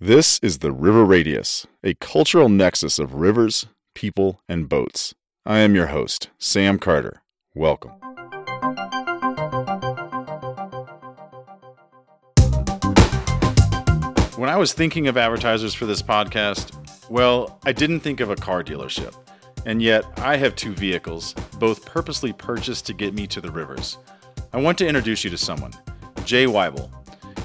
This is the River Radius, a cultural nexus of rivers, people, and boats. I am your host, Sam Carter. Welcome. When I was thinking of advertisers for this podcast, well, I didn't think of a car dealership. And yet, I have two vehicles, both purposely purchased to get me to the rivers. I want to introduce you to someone, Jay Weibel.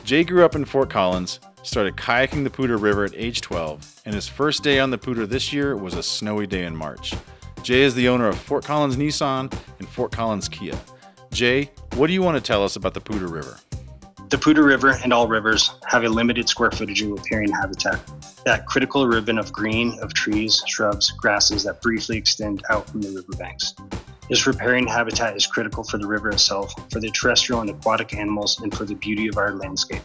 Jay grew up in Fort Collins started kayaking the Poudre River at age 12, and his first day on the Poudre this year was a snowy day in March. Jay is the owner of Fort Collins Nissan and Fort Collins Kia. Jay, what do you want to tell us about the Poudre River? The Poudre River and all rivers have a limited square footage of riparian habitat. That critical ribbon of green, of trees, shrubs, grasses that briefly extend out from the riverbanks. This riparian habitat is critical for the river itself, for the terrestrial and aquatic animals, and for the beauty of our landscape.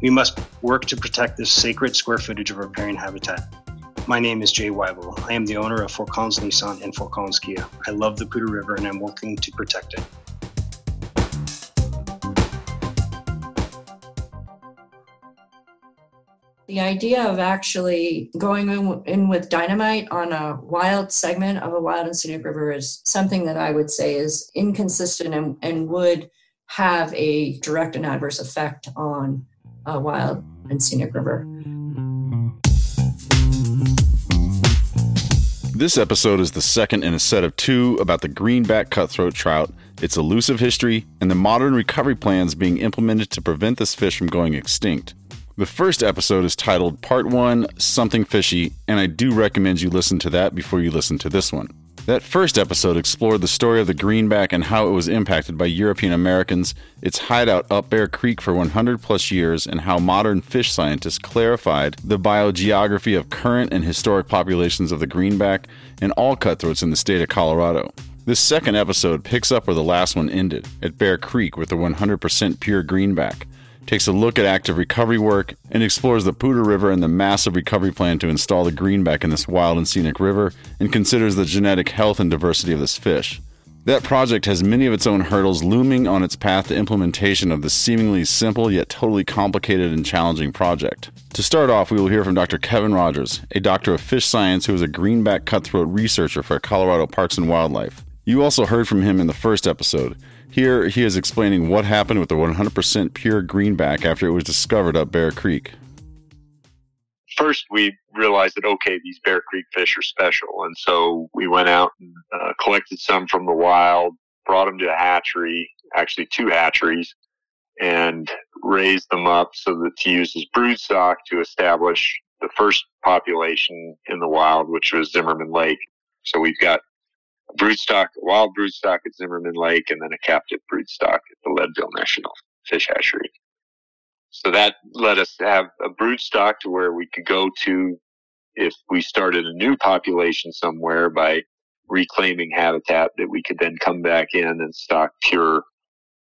We must work to protect this sacred square footage of riparian habitat. My name is Jay Weibel. I am the owner of Fort Collins Nissan and Collins Kia. I love the Poudre River and I'm working to protect it. The idea of actually going in, in, with dynamite on a wild segment of a wild and scenic river is something that I would say is inconsistent and, and would have a direct and adverse effect on a wild and scenic river. This episode is the second in a set of two about the greenback cutthroat trout, its elusive history, and the modern recovery plans being implemented to prevent this fish from going extinct. The first episode is titled Part 1 Something Fishy, and I do recommend you listen to that before you listen to this one. That first episode explored the story of the greenback and how it was impacted by European Americans, its hideout up Bear Creek for 100 plus years, and how modern fish scientists clarified the biogeography of current and historic populations of the greenback and all cutthroats in the state of Colorado. This second episode picks up where the last one ended, at Bear Creek with the 100% pure greenback takes a look at active recovery work, and explores the Poudre River and the massive recovery plan to install the greenback in this wild and scenic river, and considers the genetic health and diversity of this fish. That project has many of its own hurdles looming on its path to implementation of this seemingly simple yet totally complicated and challenging project. To start off, we will hear from Dr. Kevin Rogers, a doctor of fish science who is a greenback cutthroat researcher for Colorado Parks and Wildlife. You also heard from him in the first episode. Here, he is explaining what happened with the 100% pure greenback after it was discovered up Bear Creek. First, we realized that, okay, these Bear Creek fish are special. And so we went out and uh, collected some from the wild, brought them to a hatchery, actually two hatcheries, and raised them up so that to use as broodstock to establish the first population in the wild, which was Zimmerman Lake. So we've got broodstock, wild broodstock at Zimmerman Lake, and then a captive broodstock at the Leadville National Fish Hatchery. So that let us have a broodstock to where we could go to if we started a new population somewhere by reclaiming habitat that we could then come back in and stock pure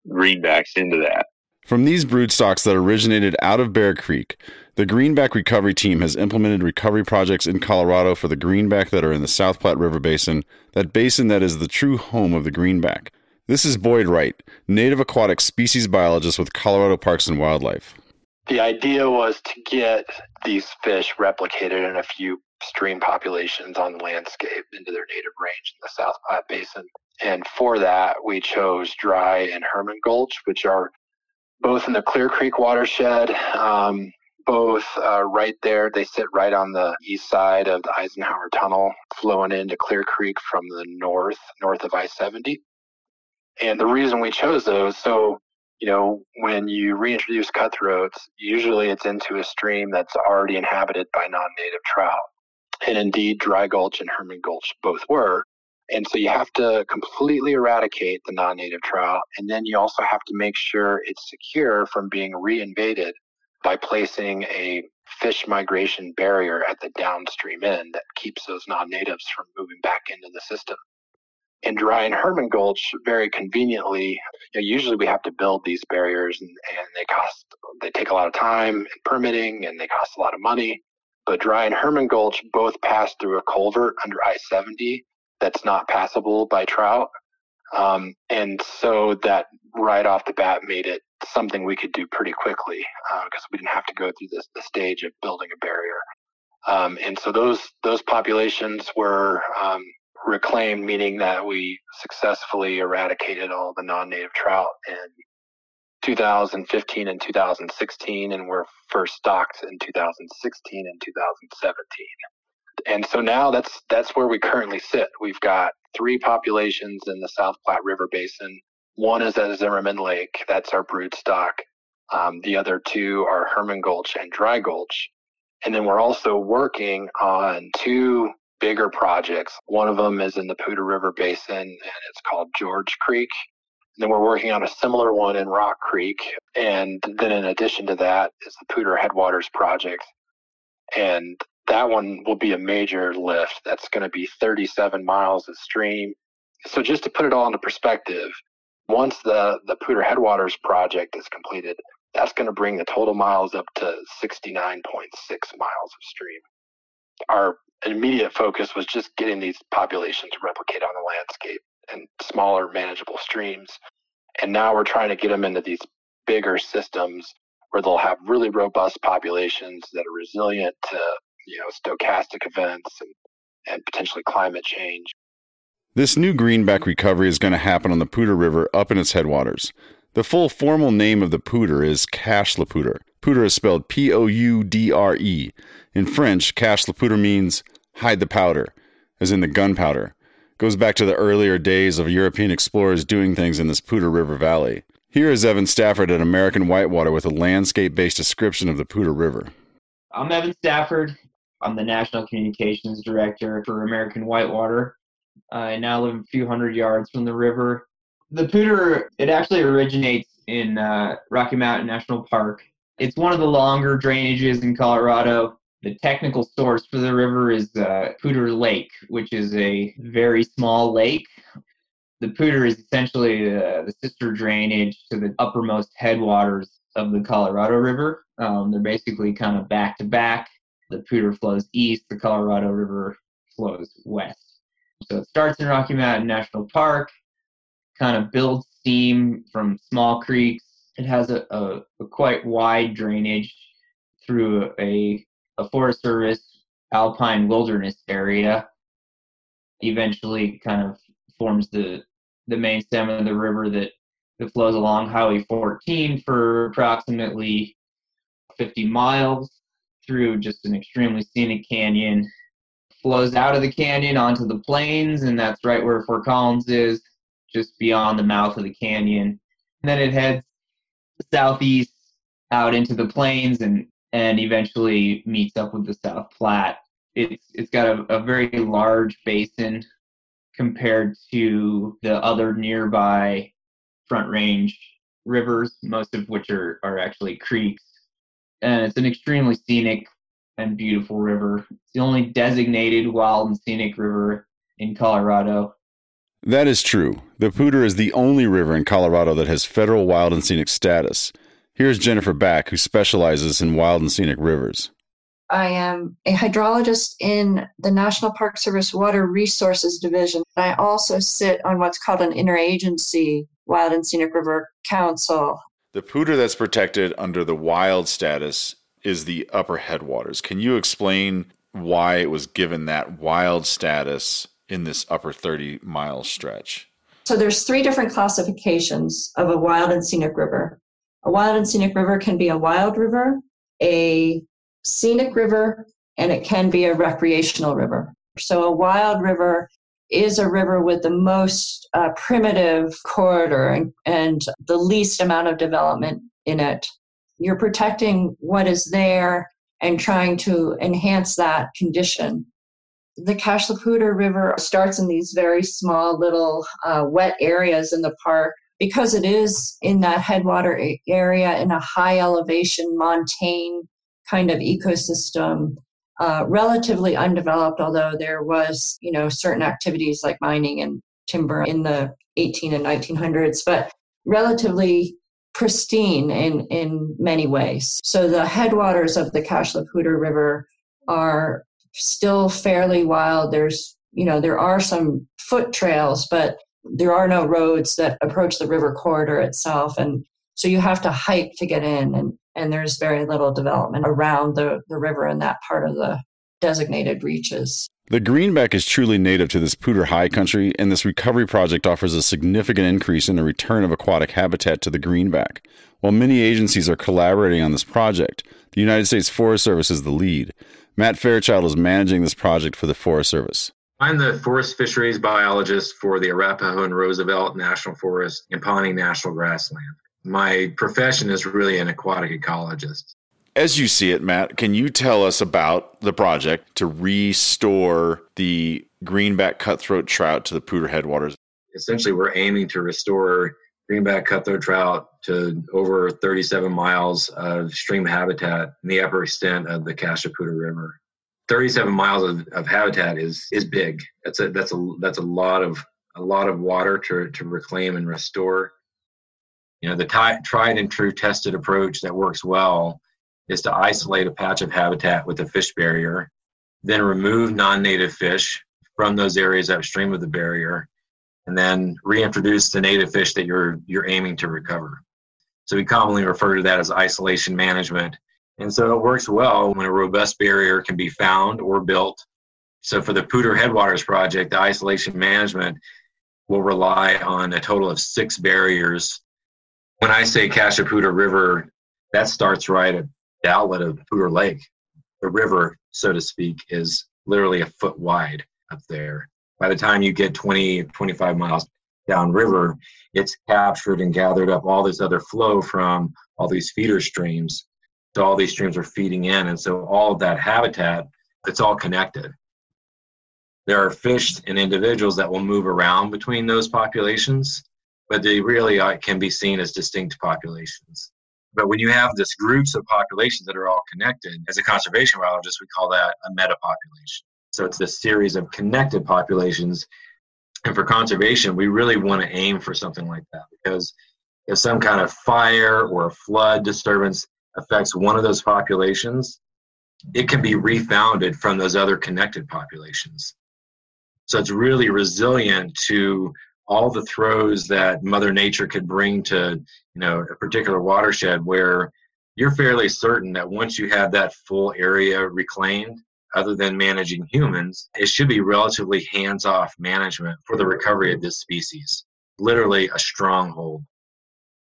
greenbacks into that. From these broodstocks that originated out of Bear Creek, the Greenback Recovery Team has implemented recovery projects in Colorado for the greenback that are in the South Platte River Basin, that basin that is the true home of the greenback. This is Boyd Wright, native aquatic species biologist with Colorado Parks and Wildlife. The idea was to get these fish replicated in a few stream populations on the landscape into their native range in the South Platte Basin. And for that, we chose Dry and Herman Gulch, which are both in the Clear Creek watershed, um, both uh, right there. They sit right on the east side of the Eisenhower Tunnel, flowing into Clear Creek from the north, north of I 70. And the reason we chose those, so, you know, when you reintroduce cutthroats, usually it's into a stream that's already inhabited by non native trout. And indeed, Dry Gulch and Herman Gulch both were. And so you have to completely eradicate the non native trout. And then you also have to make sure it's secure from being reinvaded by placing a fish migration barrier at the downstream end that keeps those non natives from moving back into the system. In Dry and Herman Gulch, very conveniently, you know, usually we have to build these barriers and, and they cost, they take a lot of time and permitting and they cost a lot of money. But Dry and Herman Gulch both pass through a culvert under I 70 that's not passable by trout. Um, and so that right off the bat made it something we could do pretty quickly because uh, we didn't have to go through this the stage of building a barrier. Um, and so those those populations were um, reclaimed, meaning that we successfully eradicated all the non-native trout in 2015 and 2016, and were first stocked in 2016 and 2017. And so now that's that's where we currently sit. We've got three populations in the South Platte River Basin. One is at Zimmerman Lake. That's our brood stock. Um, the other two are Herman Gulch and Dry Gulch. And then we're also working on two bigger projects. One of them is in the Poudre River Basin, and it's called George Creek. And then we're working on a similar one in Rock Creek. And then in addition to that is the Poudre Headwaters Project. And that one will be a major lift. That's going to be 37 miles of stream. So just to put it all into perspective, once the, the Poudre Headwaters project is completed, that's going to bring the total miles up to 69.6 miles of stream. Our immediate focus was just getting these populations to replicate on the landscape and smaller manageable streams. And now we're trying to get them into these bigger systems where they'll have really robust populations that are resilient to you know stochastic events and, and potentially climate change. This new greenback recovery is going to happen on the Poudre River up in its headwaters. The full formal name of the Poudre is Cache la Poudre. Poudre is spelled P O U D R E. In French, Cache la Poudre means hide the powder, as in the gunpowder. Goes back to the earlier days of European explorers doing things in this Poudre River Valley. Here is Evan Stafford at American Whitewater with a landscape based description of the Poudre River. I'm Evan Stafford. I'm the National Communications Director for American Whitewater. I now live a few hundred yards from the river. The Poudre, it actually originates in uh, Rocky Mountain National Park. It's one of the longer drainages in Colorado. The technical source for the river is uh, Poudre Lake, which is a very small lake. The Poudre is essentially uh, the sister drainage to the uppermost headwaters of the Colorado River. Um, they're basically kind of back to back the Poudre flows east, the Colorado River flows west. So it starts in Rocky Mountain National Park, kind of builds steam from small creeks. It has a, a, a quite wide drainage through a, a Forest Service alpine wilderness area. Eventually, kind of forms the the main stem of the river that, that flows along Highway 14 for approximately 50 miles through just an extremely scenic canyon, flows out of the canyon onto the plains, and that's right where Fort Collins is, just beyond the mouth of the canyon. And then it heads southeast out into the plains and and eventually meets up with the South Platte. It's it's got a, a very large basin compared to the other nearby Front Range rivers, most of which are, are actually creeks and it's an extremely scenic and beautiful river. It's the only designated wild and scenic river in Colorado. That is true. The Poudre is the only river in Colorado that has federal wild and scenic status. Here's Jennifer Back, who specializes in wild and scenic rivers. I am a hydrologist in the National Park Service Water Resources Division. I also sit on what's called an interagency Wild and Scenic River Council. The Poudre that's protected under the wild status is the upper headwaters. Can you explain why it was given that wild status in this upper 30 mile stretch? So there's three different classifications of a wild and scenic river. A wild and scenic river can be a wild river, a scenic river, and it can be a recreational river. So a wild river is a river with the most uh, primitive corridor and, and the least amount of development in it. You're protecting what is there and trying to enhance that condition. The Cache la Poudre River starts in these very small little uh, wet areas in the park because it is in that headwater area in a high elevation montane kind of ecosystem uh, relatively undeveloped, although there was, you know, certain activities like mining and timber in the 18 and 1900s, but relatively pristine in, in many ways. So the headwaters of the Poudre River are still fairly wild. There's, you know, there are some foot trails, but there are no roads that approach the river corridor itself. And So you have to hike to get in, and, and there's very little development around the, the river in that part of the designated reaches. The greenback is truly native to this Poudre high country, and this recovery project offers a significant increase in the return of aquatic habitat to the greenback. While many agencies are collaborating on this project, the United States Forest Service is the lead. Matt Fairchild is managing this project for the Forest Service. I'm the forest fisheries biologist for the Arapaho and Roosevelt National Forest and Pawnee National Grassland. My profession is really an aquatic ecologist. As you see it, Matt, can you tell us about the project to restore the greenback cutthroat trout to the Poudre headwaters? Essentially, we're aiming to restore greenback cutthroat trout to over 37 miles of stream habitat in the upper extent of the Poudre River. 37 miles of, of habitat is is big. That's a that's a that's a lot of a lot of water to to reclaim and restore. You know, the tried and true tested approach that works well is to isolate a patch of habitat with a fish barrier, then remove non-native fish from those areas upstream of the barrier, and then reintroduce the native fish that you're you're aiming to recover. So we commonly refer to that as isolation management. And so it works well when a robust barrier can be found or built. So for the Poudre Headwaters project, the isolation management will rely on a total of six barriers. When I say Poudre River, that starts right at the outlet of Poudre Lake. The river, so to speak, is literally a foot wide up there. By the time you get 20, 25 miles downriver, it's captured and gathered up all this other flow from all these feeder streams. So all these streams are feeding in, and so all of that habitat, it's all connected. There are fish and individuals that will move around between those populations, but they really uh, can be seen as distinct populations. But when you have this groups of populations that are all connected, as a conservation biologist, we call that a metapopulation. So it's this series of connected populations. And for conservation, we really want to aim for something like that because if some kind of fire or a flood disturbance affects one of those populations, it can be refounded from those other connected populations. So it's really resilient to all the throws that Mother Nature could bring to, you know, a particular watershed where you're fairly certain that once you have that full area reclaimed, other than managing humans, it should be relatively hands off management for the recovery of this species. Literally a stronghold.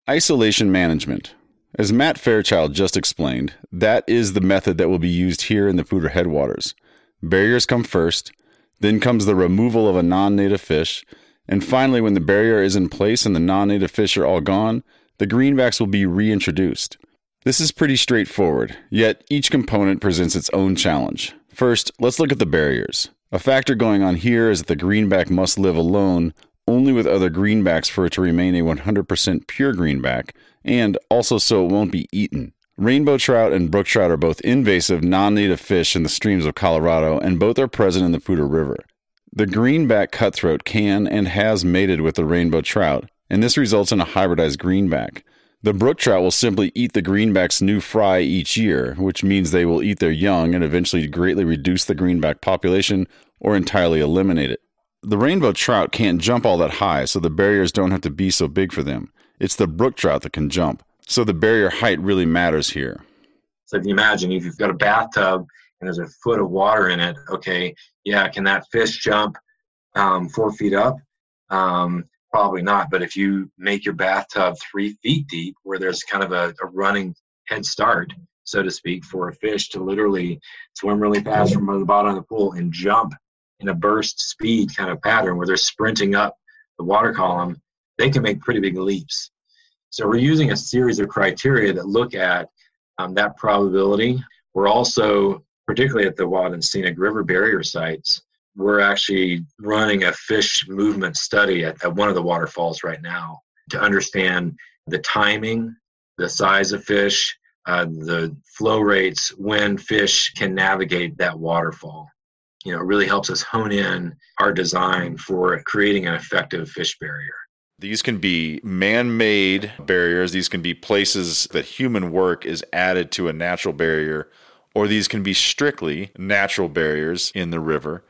Isolation management. As Matt Fairchild just explained, that is the method that will be used here in the Poudre headwaters. Barriers come first, then comes the removal of a non native fish, and finally, when the barrier is in place and the non native fish are all gone, the greenbacks will be reintroduced. This is pretty straightforward, yet each component presents its own challenge. First, let's look at the barriers. A factor going on here is that the greenback must live alone only with other greenbacks for it to remain a 100% pure greenback, and also so it won't be eaten. Rainbow trout and brook trout are both invasive, non native fish in the streams of Colorado, and both are present in the Poudre River. The greenback cutthroat can and has mated with the rainbow trout, and this results in a hybridized greenback. The brook trout will simply eat the greenback's new fry each year, which means they will eat their young and eventually greatly reduce the greenback population or entirely eliminate it. The rainbow trout can't jump all that high, so the barriers don't have to be so big for them. It's the brook trout that can jump. So the barrier height really matters here. So if you imagine if you've got a bathtub there's a foot of water in it, okay, yeah, can that fish jump um, four feet up? Um, Probably not. But if you make your bathtub three feet deep, where there's kind of a, a running head start, so to speak, for a fish to literally swim really fast from the bottom of the pool and jump in a burst speed kind of pattern where they're sprinting up the water column, they can make pretty big leaps. So we're using a series of criteria that look at um, that probability. We're also, particularly at the Wild and Scenic River barrier sites, we're actually running a fish movement study at, at one of the waterfalls right now to understand the timing, the size of fish, uh, the flow rates when fish can navigate that waterfall. You know, it really helps us hone in our design for creating an effective fish barrier. These can be man made barriers, these can be places that human work is added to a natural barrier, or these can be strictly natural barriers in the river.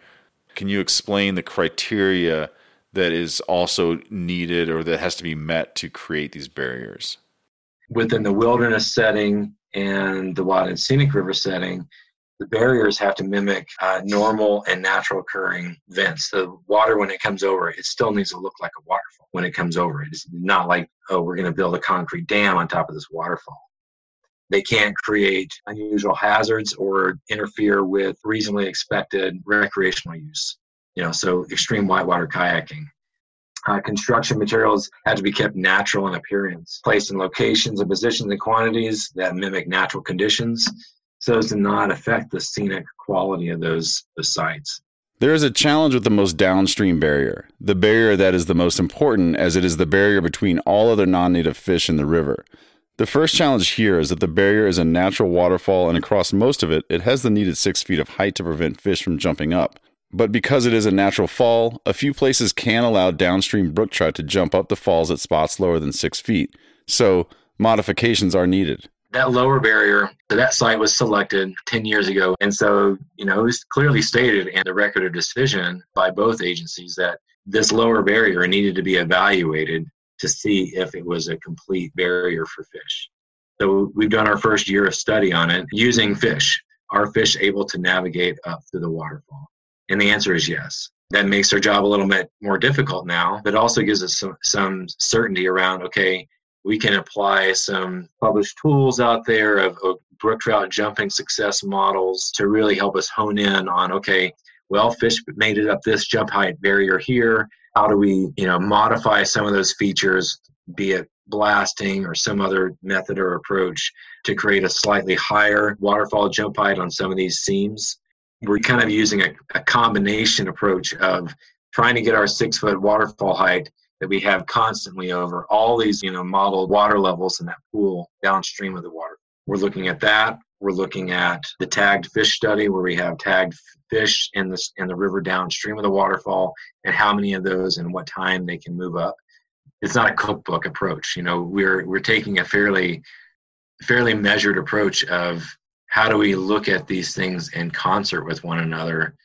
Can you explain the criteria that is also needed or that has to be met to create these barriers? within the wilderness setting and the wild and scenic river setting, the barriers have to mimic uh, normal and natural occurring vents. The water, when it comes over, it still needs to look like a waterfall when it comes over. It's not like, oh, we're going to build a concrete dam on top of this waterfall. They can't create unusual hazards or interfere with reasonably expected recreational use. You know, so extreme whitewater kayaking. Uh, construction materials had to be kept natural in appearance, placed in locations and positions and quantities that mimic natural conditions so as to not affect the scenic quality of those, those sites. There is a challenge with the most downstream barrier, the barrier that is the most important as it is the barrier between all other non native fish in the river. The first challenge here is that the barrier is a natural waterfall, and across most of it, it has the needed six feet of height to prevent fish from jumping up. But because it is a natural fall, a few places can allow downstream brook trout to jump up the falls at spots lower than six feet. So, modifications are needed that lower barrier that site was selected 10 years ago and so you know it was clearly stated in the record of decision by both agencies that this lower barrier needed to be evaluated to see if it was a complete barrier for fish. So we've done our first year of study on it using fish. Are fish able to navigate up through the waterfall? And the answer is yes. That makes our job a little bit more difficult now but also gives us some, some certainty around okay we can apply some published tools out there of, of brook trout jumping success models to really help us hone in on okay well fish made it up this jump height barrier here how do we you know modify some of those features be it blasting or some other method or approach to create a slightly higher waterfall jump height on some of these seams we're kind of using a, a combination approach of trying to get our six foot waterfall height that we have constantly over all these, you know, modeled water levels in that pool downstream of the water. We're looking at that. We're looking at the tagged fish study where we have tagged fish in the, in the river downstream of the waterfall and how many of those and what time they can move up. It's not a cookbook approach. You know, we're, we're taking a fairly, fairly measured approach of how do we look at these things in concert with one another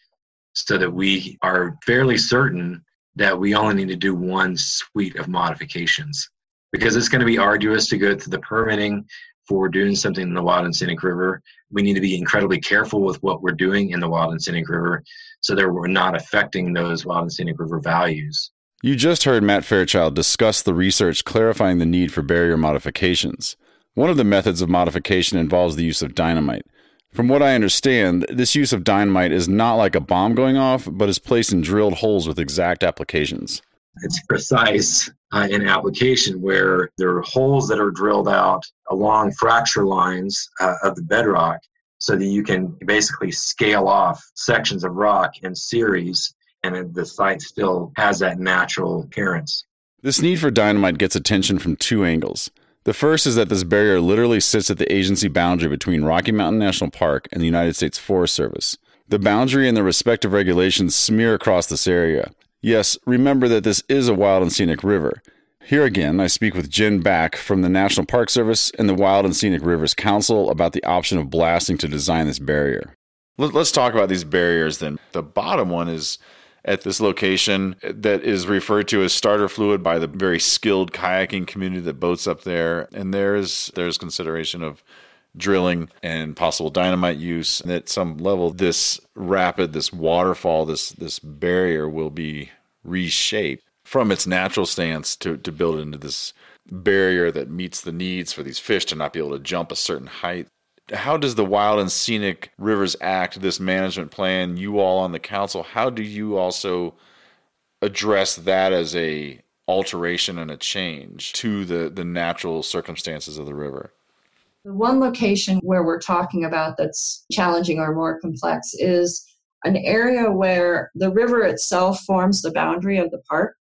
so that we are fairly certain that we only need to do one suite of modifications because it's going to be arduous to go through the permitting for doing something in the Wild and Scenic River. We need to be incredibly careful with what we're doing in the Wild and Scenic River so that we're not affecting those Wild and Scenic River values. You just heard Matt Fairchild discuss the research clarifying the need for barrier modifications. One of the methods of modification involves the use of dynamite. From what I understand, this use of dynamite is not like a bomb going off, but is placed in drilled holes with exact applications. It's precise uh, in application where there are holes that are drilled out along fracture lines uh, of the bedrock so that you can basically scale off sections of rock in series and the site still has that natural appearance. This need for dynamite gets attention from two angles. The first is that this barrier literally sits at the agency boundary between Rocky Mountain National Park and the United States Forest Service. The boundary and the respective regulations smear across this area. Yes, remember that this is a wild and scenic river. Here again, I speak with Jen Back from the National Park Service and the Wild and Scenic Rivers Council about the option of blasting to design this barrier. Let's talk about these barriers then. The bottom one is at this location that is referred to as starter fluid by the very skilled kayaking community that boats up there. And there's there's consideration of drilling and possible dynamite use. And at some level, this rapid, this waterfall, this this barrier will be reshaped from its natural stance to, to build into this barrier that meets the needs for these fish to not be able to jump a certain height how does the Wild and Scenic Rivers Act, this management plan, you all on the council, how do you also address that as a alteration and a change to the, the natural circumstances of the river? The one location where we're talking about that's challenging or more complex is an area where the river itself forms the boundary of the park.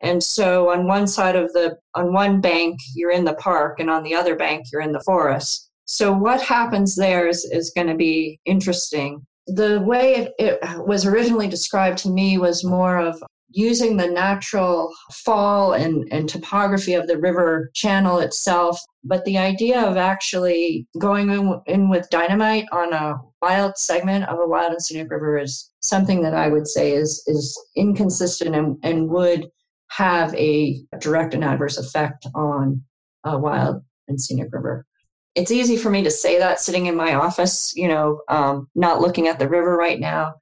And so on one side of the on one bank you're in the park and on the other bank you're in the forest. So, what happens there is, is going to be interesting. The way it, it was originally described to me was more of using the natural fall and, and topography of the river channel itself. But the idea of actually going in, in, with dynamite on a wild segment of a wild and scenic river is something that I would say is, is inconsistent and, and would have a direct and adverse effect on a wild and Scenic River. It's easy for me to say that sitting in my office, you know, um, not looking at the river right now.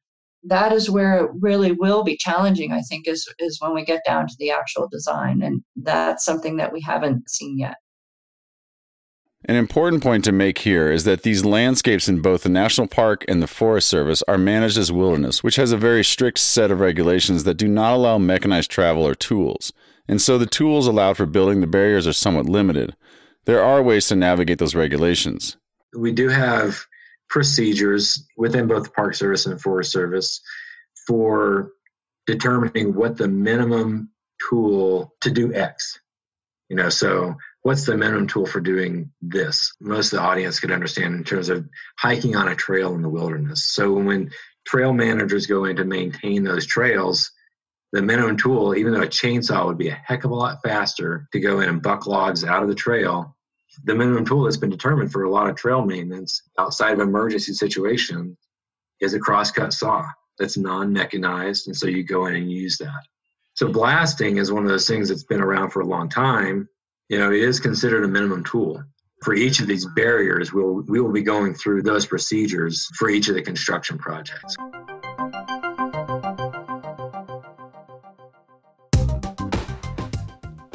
That is where it really will be challenging, I think, is, is when we get down to the actual design. And that's something that we haven't seen yet. An important point to make here is that these landscapes in both the National Park and the Forest Service are managed as wilderness, which has a very strict set of regulations that do not allow mechanized travel or tools. And so the tools allowed for building the barriers are somewhat limited. There are ways to navigate those regulations. We do have procedures within both the Park Service and Forest Service for determining what the minimum tool to do X. You know, so what's the minimum tool for doing this? Most of the audience could understand in terms of hiking on a trail in the wilderness. So when trail managers go in to maintain those trails, the minimum tool, even though a chainsaw would be a heck of a lot faster to go in and buck logs out of the trail, the minimum tool that's been determined for a lot of trail maintenance outside of emergency situations is a crosscut saw that's non-mechanized, and so you go in and use that. So blasting is one of those things that's been around for a long time, you know, it is considered a minimum tool. For each of these barriers, we'll, we will be going through those procedures for each of the construction projects.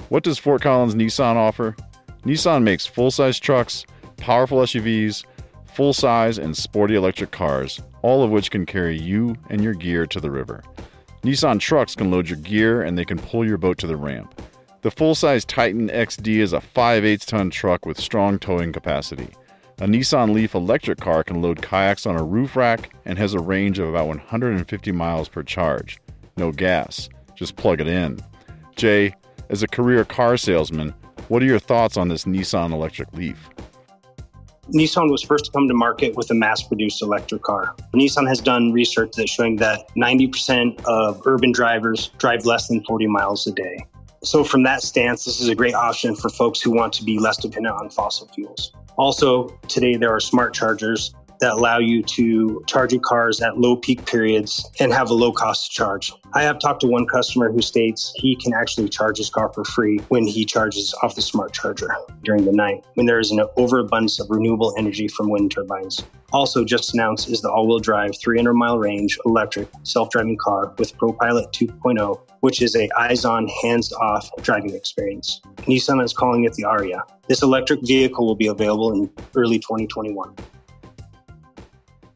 What does Fort Collins Nissan offer? Nissan makes full size trucks, powerful SUVs, full size and sporty electric cars, all of which can carry you and your gear to the river. Nissan trucks can load your gear and they can pull your boat to the ramp. The full size Titan XD is a 5 8 ton truck with strong towing capacity. A Nissan Leaf electric car can load kayaks on a roof rack and has a range of about 150 miles per charge. No gas, just plug it in. Jay, as a career car salesman, what are your thoughts on this Nissan electric Leaf? Nissan was first to come to market with a mass produced electric car. Nissan has done research that's showing that 90% of urban drivers drive less than 40 miles a day. So, from that stance, this is a great option for folks who want to be less dependent on fossil fuels. Also, today there are smart chargers that allow you to charge your cars at low peak periods and have a low cost to charge. I have talked to one customer who states he can actually charge his car for free when he charges off the smart charger during the night when there is an overabundance of renewable energy from wind turbines. Also, just announced is the all wheel drive 300 mile range electric self driving car with ProPilot 2.0, which is a eyes on, hands off driving experience. Nissan is calling it the Ariya. This electric vehicle will be available in early 2021.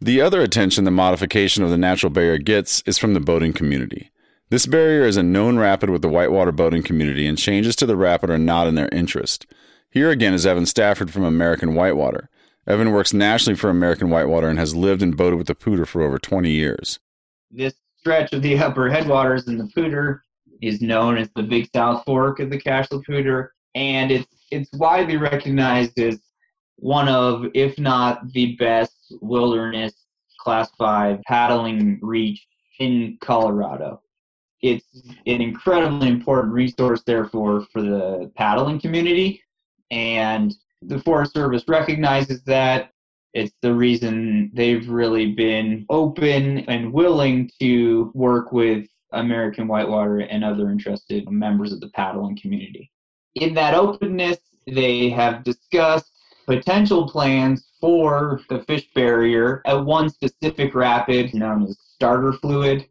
The other attention the modification of the natural barrier gets is from the boating community. This barrier is a known rapid with the whitewater boating community, and changes to the rapid are not in their interest. Here again is Evan Stafford from American Whitewater. Evan works nationally for American Whitewater and has lived and boated with the Poudre for over 20 years. This stretch of the upper headwaters in the Poudre is known as the Big South Fork of the Cache la Poudre, and it's it's widely recognized as one of, if not the best wilderness class five paddling reach in Colorado. It's an incredibly important resource, therefore, for the paddling community. And the Forest Service recognizes that. It's the reason they've really been open and willing to work with American Whitewater and other interested members of the paddling community. In that openness, they have discussed potential plans for the fish barrier at one specific rapid known as starter fluid.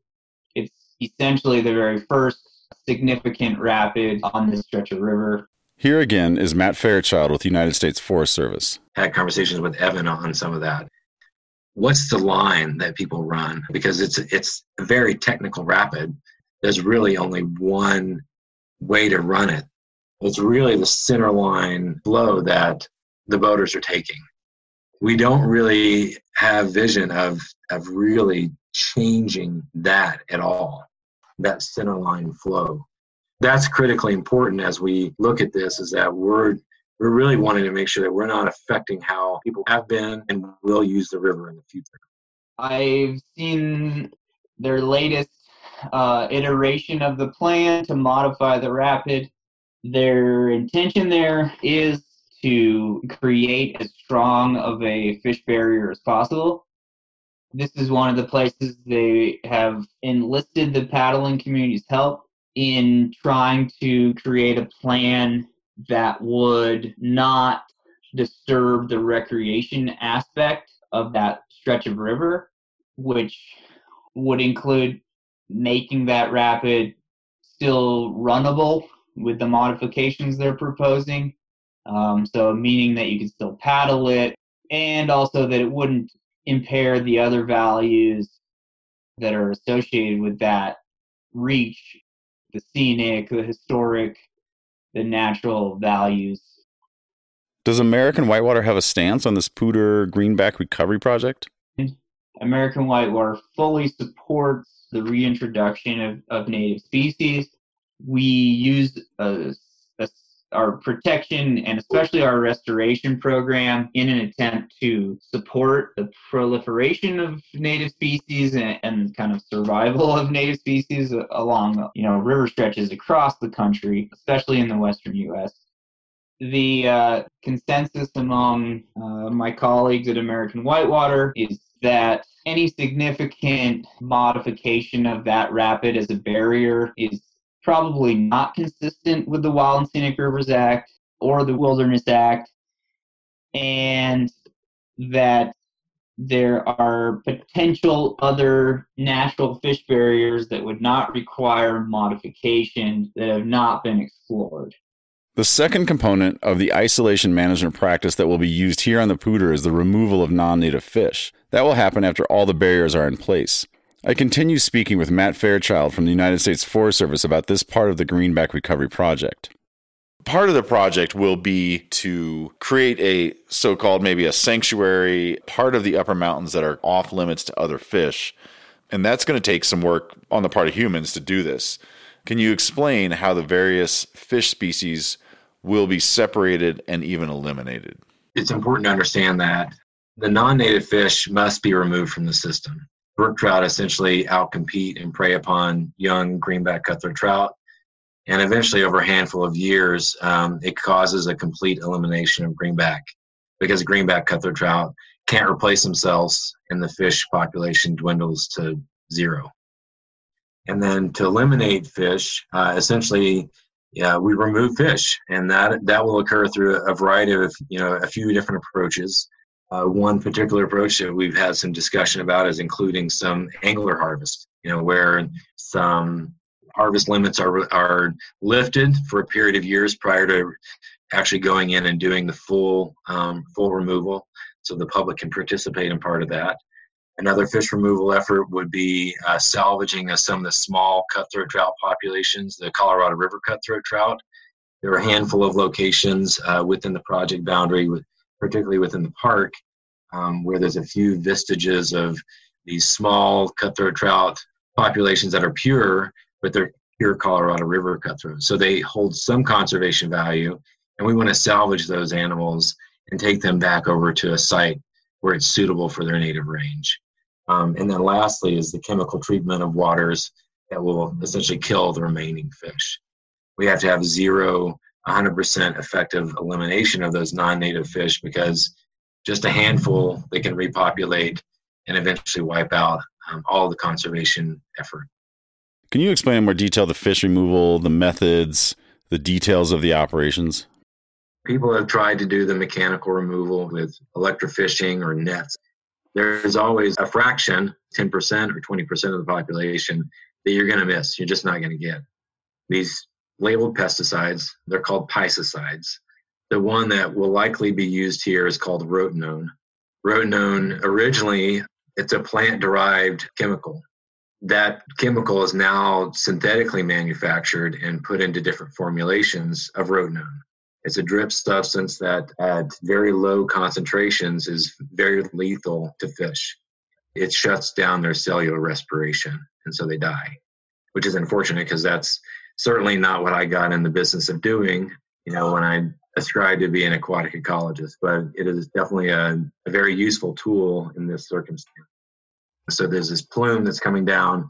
It's essentially the very first significant rapid on this stretch of river. Here again is Matt Fairchild with the United States Forest Service. Had conversations with Evan on some of that. What's the line that people run? Because it's it's a very technical rapid. There's really only one way to run it. It's really the center line flow that the boaters are taking. We don't really have vision of of really changing that at all, that center line flow. That's critically important as we look at this is that we're we're really wanting to make sure that we're not affecting how people have been and will use the river in the future. I've seen their latest uh, iteration of the plan to modify the rapid. Their intention there is to create as strong of a fish barrier as possible. This is one of the places they have enlisted the paddling community's help in trying to create a plan that would not disturb the recreation aspect of that stretch of river, which would include making that rapid still runnable with the modifications they're proposing. Um, so, meaning that you could still paddle it, and also that it wouldn't impair the other values that are associated with that reach the scenic, the historic, the natural values. Does American Whitewater have a stance on this Poudre Greenback Recovery Project? American Whitewater fully supports the reintroduction of, of native species. We use a our protection and especially our restoration program in an attempt to support the proliferation of native species and, and, kind of survival of native species along you know river stretches across the country especially in the western us the uh, consensus among uh, my colleagues at american whitewater is that any significant modification of that rapid as a barrier is probably not consistent with the Wild and Scenic Rivers Act or the Wilderness Act, and that there are potential other natural fish barriers that would not require modification that have not been explored. The second component of the isolation management practice that will be used here on the Poudre is the removal of non native fish. That will happen after all the barriers are in place. I continue speaking with Matt Fairchild from the United States Forest Service about this part of the Greenback Recovery Project. Part of the project will be to create a so called maybe a sanctuary, part of the upper mountains that are off limits to other fish. And that's going to take some work on the part of humans to do this. Can you explain how the various fish species will be separated and even eliminated? It's important to understand that the non native fish must be removed from the system brook trout essentially outcompete and prey upon young greenback cutthroat trout. And eventually, over a handful of years, um, it causes a complete elimination of greenback because greenback cutthroat trout can't replace themselves and the fish population dwindles to zero. And then to eliminate fish, uh, essentially, yeah, we remove fish, and that that will occur through a variety of you know a few different approaches. Uh, one particular approach that we've had some discussion about is including some angler harvest, you know, where some harvest limits are, are lifted for a period of years prior to actually going in and doing the full, um, full removal so the public can participate in part of that. Another fish removal effort would be uh, salvaging some of the small cutthroat trout populations, the Colorado River cutthroat trout. There are a handful of locations uh, within the project boundary with particularly within the park, um, where there's a few vestiges of these small cutthroat trout populations that are pure, but they're pure Colorado River cutthroat. So they hold some conservation value, and we want to salvage those animals and take them back over to a site where it's suitable for their native range. Um, and then lastly is the chemical treatment of waters that will essentially kill the remaining fish. We have to have zero 100% effective elimination of those non-native fish because just a handful they can repopulate and eventually wipe out um, all the conservation effort. Can you explain in more detail the fish removal, the methods, the details of the operations? People have tried to do the mechanical removal with electrofishing or nets. There's always a fraction, 10% or 20% of the population, that you're going to miss. You're just not going to get. These labeled pesticides. They're called pesticides. The one that will likely be used here is called rotenone. Rotenone originally it's a plant derived chemical. That chemical is now synthetically manufactured and put into different formulations of rotenone. It's a drip substance that at very low concentrations is very lethal to fish. It shuts down their cellular respiration and so they die, which is unfortunate because that's certainly not what I got in the business of doing, you know, when I ascribed to be an aquatic ecologist, but it is definitely a, a very useful tool in this circumstance. So there's this plume that's coming down,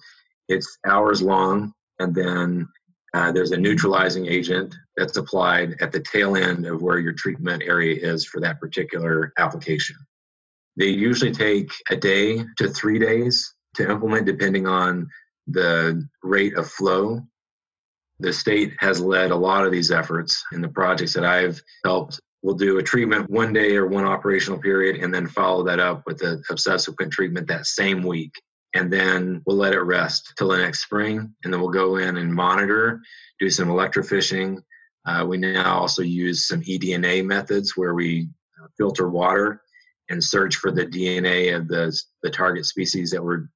it's hours long, and then uh, there's a neutralizing agent that's applied at the tail end of where your treatment area is for that particular application. They usually take a day to three days to implement, depending on the rate of flow the state has led a lot of these efforts in the projects that I've helped we'll do a treatment one day or one operational period and then follow that up with a, a subsequent treatment that same week and then we'll let it rest till the next spring and then we'll go in and monitor do some electrofishing uh, we now also use some eDNA methods where we uh, filter water and search for the DNA of the, the target species that we're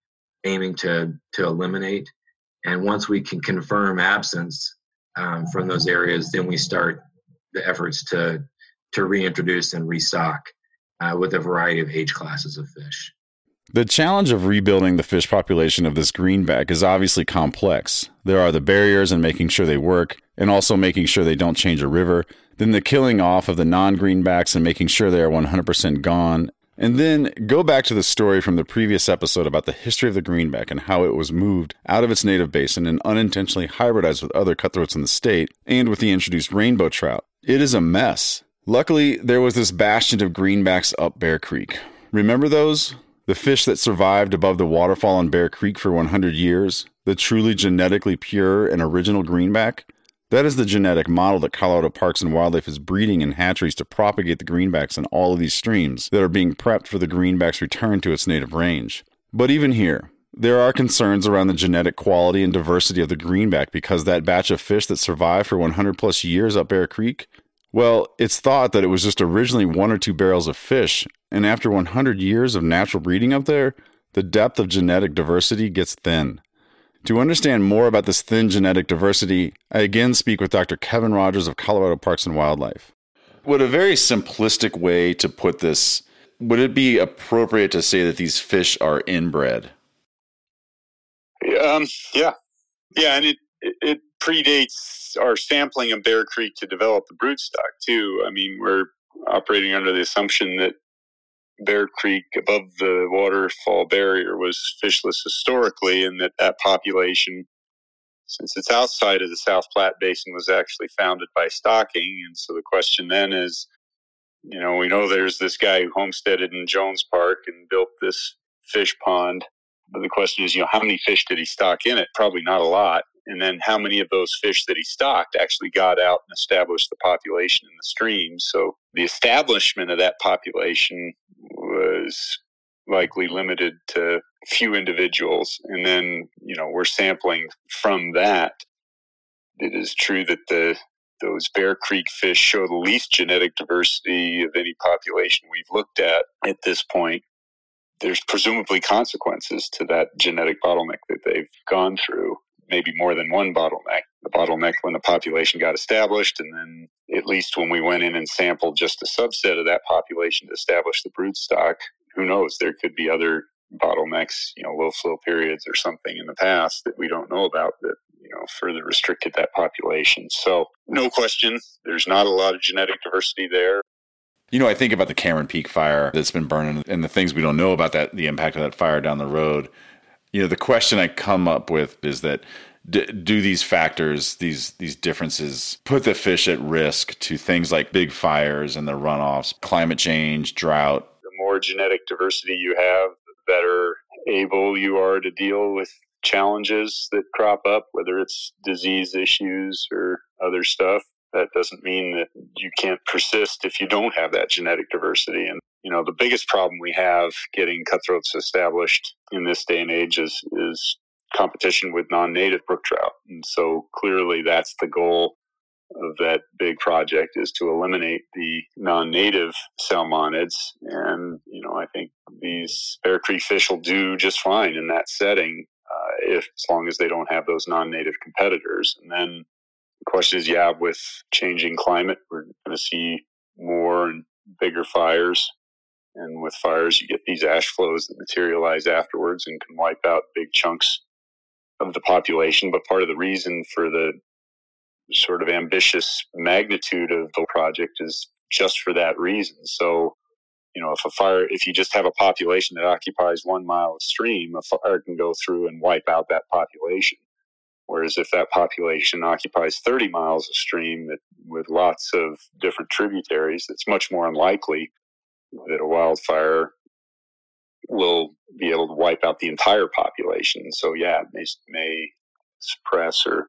aiming to, to eliminate. And once we can confirm absence um, from those areas, then we start the efforts to, to reintroduce and restock uh, with a variety of age classes of fish. The challenge of rebuilding the fish population of this greenback is obviously complex. There are the barriers and making sure they work, and also making sure they don't change a river, then the killing off of the non greenbacks and making sure they are 100% gone, and then go back to the story from the previous episode about the history of the greenback and how it was moved out of its native basin and unintentionally hybridized with other cutthroats in the state and with the introduced rainbow trout. It is a mess. Luckily, there was this bastion of greenbacks up Bear Creek. Remember those? The fish that survived above the waterfall on Bear Creek for 100 years, the truly genetically pure and original greenback? That is the genetic model that Colorado Parks and Wildlife is breeding in hatcheries to propagate the greenbacks in all of these streams that are being prepped for the greenback's return to its native range. But even here, there are concerns around the genetic quality and diversity of the greenback because that batch of fish that survived for 100 plus years up Bear Creek well, it's thought that it was just originally one or two barrels of fish, and after 100 years of natural breeding up there, the depth of genetic diversity gets thin. To understand more about this thin genetic diversity, I again speak with Dr. Kevin Rogers of Colorado Parks and Wildlife. Would a very simplistic way to put this, would it be appropriate to say that these fish are inbred? Um, yeah. Yeah, and it, it, it predates our sampling of Bear Creek to develop the broodstock too. I mean, we're operating under the assumption that Bear Creek above the waterfall barrier was fishless historically, and that that population, since it's outside of the South Platte Basin, was actually founded by stocking. And so the question then is, you know, we know there's this guy who homesteaded in Jones Park and built this fish pond. But the question is, you know, how many fish did he stock in it? Probably not a lot and then how many of those fish that he stocked actually got out and established the population in the stream. So the establishment of that population was likely limited to few individuals. And then, you know, we're sampling from that. It is true that the those Bear Creek fish show the least genetic diversity of any population we've looked at at this point. There's presumably consequences to that genetic bottleneck that they've gone through maybe more than one bottleneck. The bottleneck when the population got established, and then at least when we went in and sampled just a subset of that population to establish the brood stock, who knows? There could be other bottlenecks, you know, low flow periods or something in the past that we don't know about that, you know, further restricted that population. So, no question, there's not a lot of genetic diversity there. You know, I think about the Cameron Peak fire that's been burning and the things we don't know about that, the impact of that fire down the road you know the question i come up with is that d- do these factors these these differences put the fish at risk to things like big fires and the runoffs climate change drought? The more genetic diversity you have the better able you are to deal with challenges that crop up whether it's disease issues or other stuff that doesn't mean that you can't persist if you don't have that genetic diversity. And you know the biggest problem we have getting cutthroats established in this day and age is is competition with non-native brook trout. And so clearly that's the goal of that big project is to eliminate the non-native salmonids. And you know i think these bear creek fish will do just fine in that setting uh, if as long as they don't have those non-native competitors. And then the question is yeah with changing climate we're going to see more and bigger fires and with fires, you get these ash flows that materialize afterwards and can wipe out big chunks of the population. But part of the reason for the sort of ambitious magnitude of the project is just for that reason. So, you know, if a fire, if you just have a population that occupies one mile of stream, a fire can go through and wipe out that population. Whereas if that population occupies 30 miles of stream with lots of different tributaries, it's much more unlikely that a wildfire will be able to wipe out the entire population. So yeah, it may, may suppress or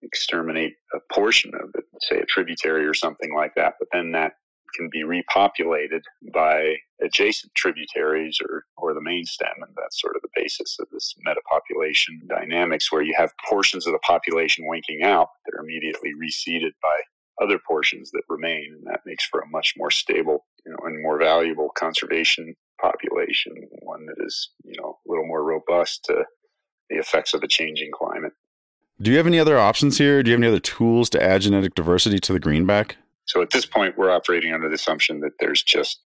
exterminate a portion of it, say a tributary or something like that. But then that can be repopulated by adjacent tributaries or, or the main stem. And that's sort of the basis of this metapopulation dynamics where you have portions of the population winking out that are immediately reseeded by other portions that remain. And that makes for a much more stable you know, and more valuable conservation population, one that is, you know, a little more robust to the effects of a changing climate. Do you have any other options here? Do you have any other tools to add genetic diversity to the greenback? So at this point, we're operating under the assumption that there's just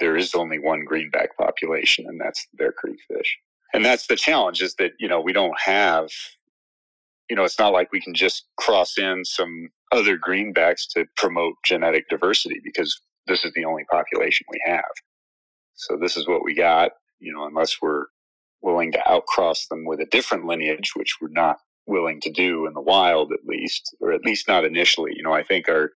there is only one greenback population, and that's the Bear Creek fish. And that's the challenge is that you know we don't have, you know, it's not like we can just cross in some other greenbacks to promote genetic diversity because this is the only population we have. So this is what we got, you know, unless we're willing to outcross them with a different lineage, which we're not willing to do in the wild at least, or at least not initially. You know, I think our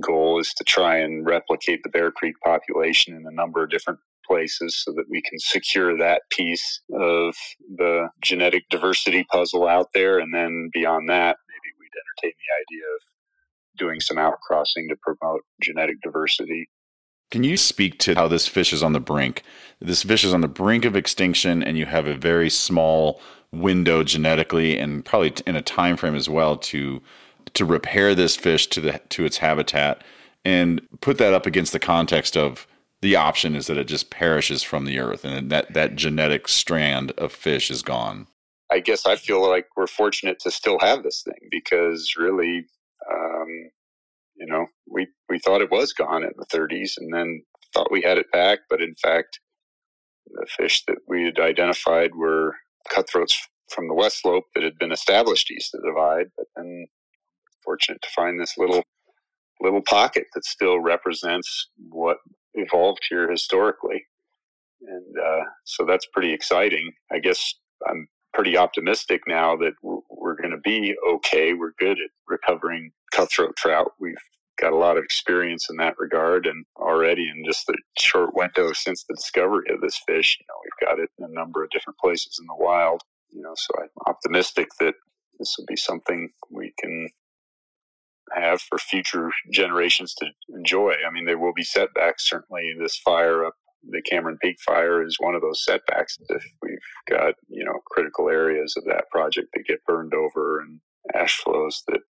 goal is to try and replicate the Bear Creek population in a number of different places so that we can secure that piece of the genetic diversity puzzle out there. And then beyond that, maybe we'd entertain the idea of doing some outcrossing to promote genetic diversity. Can you speak to how this fish is on the brink? This fish is on the brink of extinction, and you have a very small window genetically and probably in a time frame as well to to repair this fish to the to its habitat and put that up against the context of the option is that it just perishes from the earth and that that genetic strand of fish is gone. I guess I feel like we're fortunate to still have this thing because really, um, you know, we we thought it was gone in the 30s and then thought we had it back, but in fact, the fish that we had identified were cutthroats from the west slope that had been established east of the divide, but then fortunate to find this little little pocket that still represents what evolved here historically. And uh, so that's pretty exciting. I guess I'm pretty optimistic now that we're going to be okay. We're good at recovering cutthroat trout. We've got a lot of experience in that regard, and already in just the short window since the discovery of this fish, you know, we've got it in a number of different places in the wild. You know, so I'm optimistic that this will be something we can have for future generations to enjoy. I mean, there will be setbacks. Certainly, this fire up the Cameron Peak fire is one of those setbacks. If we've got you know critical areas of that project that get burned over and ash flows that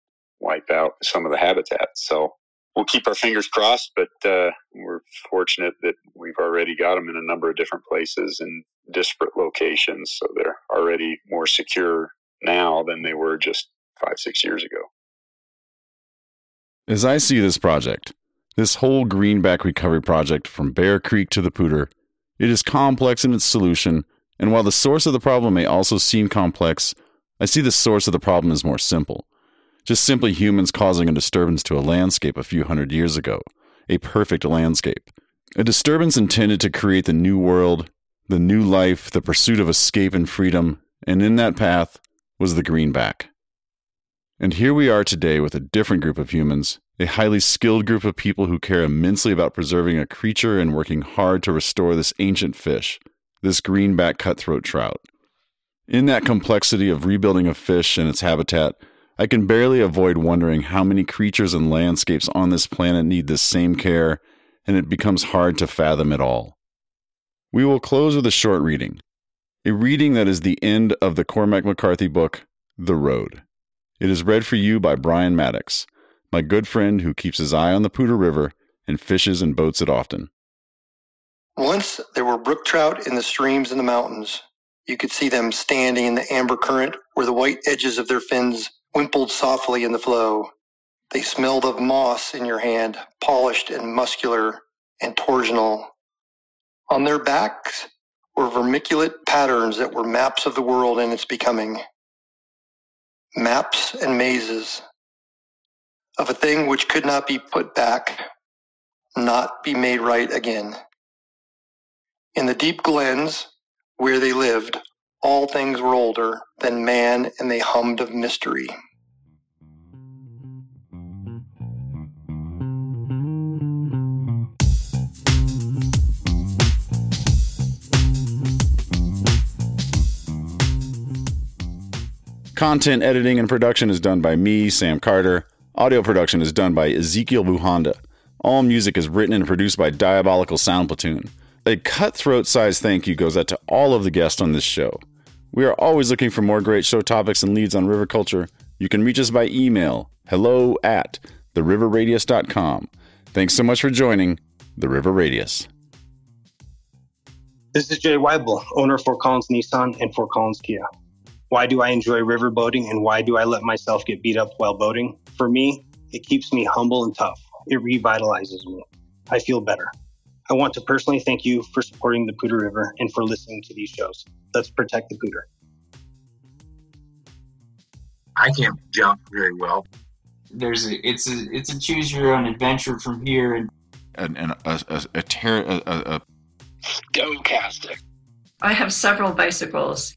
wipe out some of the habitat, so we'll keep our fingers crossed. But uh, we're fortunate that we've already got them in a number of different places in disparate locations, so they're already more secure now than they were just five six years ago. As I see this project, this whole greenback recovery project from Bear Creek to the Poudre, it is complex in its solution, and while the source of the problem may also seem complex, I see the source of the problem as more simple. Just simply humans causing a disturbance to a landscape a few hundred years ago, a perfect landscape. A disturbance intended to create the new world, the new life, the pursuit of escape and freedom, and in that path was the greenback. And here we are today with a different group of humans, a highly skilled group of people who care immensely about preserving a creature and working hard to restore this ancient fish, this greenback cutthroat trout. In that complexity of rebuilding a fish and its habitat, I can barely avoid wondering how many creatures and landscapes on this planet need this same care, and it becomes hard to fathom it all. We will close with a short reading, a reading that is the end of the Cormac McCarthy book, The Road. It is read for you by Brian Maddox, my good friend who keeps his eye on the Poudre River and fishes and boats it often. Once there were brook trout in the streams in the mountains. You could see them standing in the amber current where the white edges of their fins wimpled softly in the flow. They smelled of moss in your hand, polished and muscular and torsional. On their backs were vermiculate patterns that were maps of the world and its becoming maps and mazes of a thing which could not be put back, not be made right again. In the deep glens where they lived, all things were older than man, and they hummed of mystery. Content editing and production is done by me, Sam Carter. Audio production is done by Ezekiel Buhanda. All music is written and produced by Diabolical Sound Platoon. A cutthroat size thank you goes out to all of the guests on this show. We are always looking for more great show topics and leads on river culture. You can reach us by email hello at theriverradius.com. Thanks so much for joining The River Radius. This is Jay Weibel, owner of Fort Collins Nissan and Fort Collins Kia. Why do I enjoy river boating and why do I let myself get beat up while boating? For me, it keeps me humble and tough. It revitalizes me. I feel better. I want to personally thank you for supporting the Poudre River and for listening to these shows. Let's protect the Poudre. I can't jump very well. There's a it's a it's a choose your own adventure from here and And, and a, a, a, ter- a, a, a Stochastic. I have several bicycles.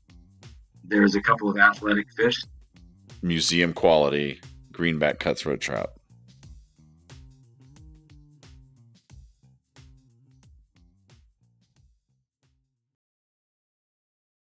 There's a couple of athletic fish. museum quality greenback cutthroat trout.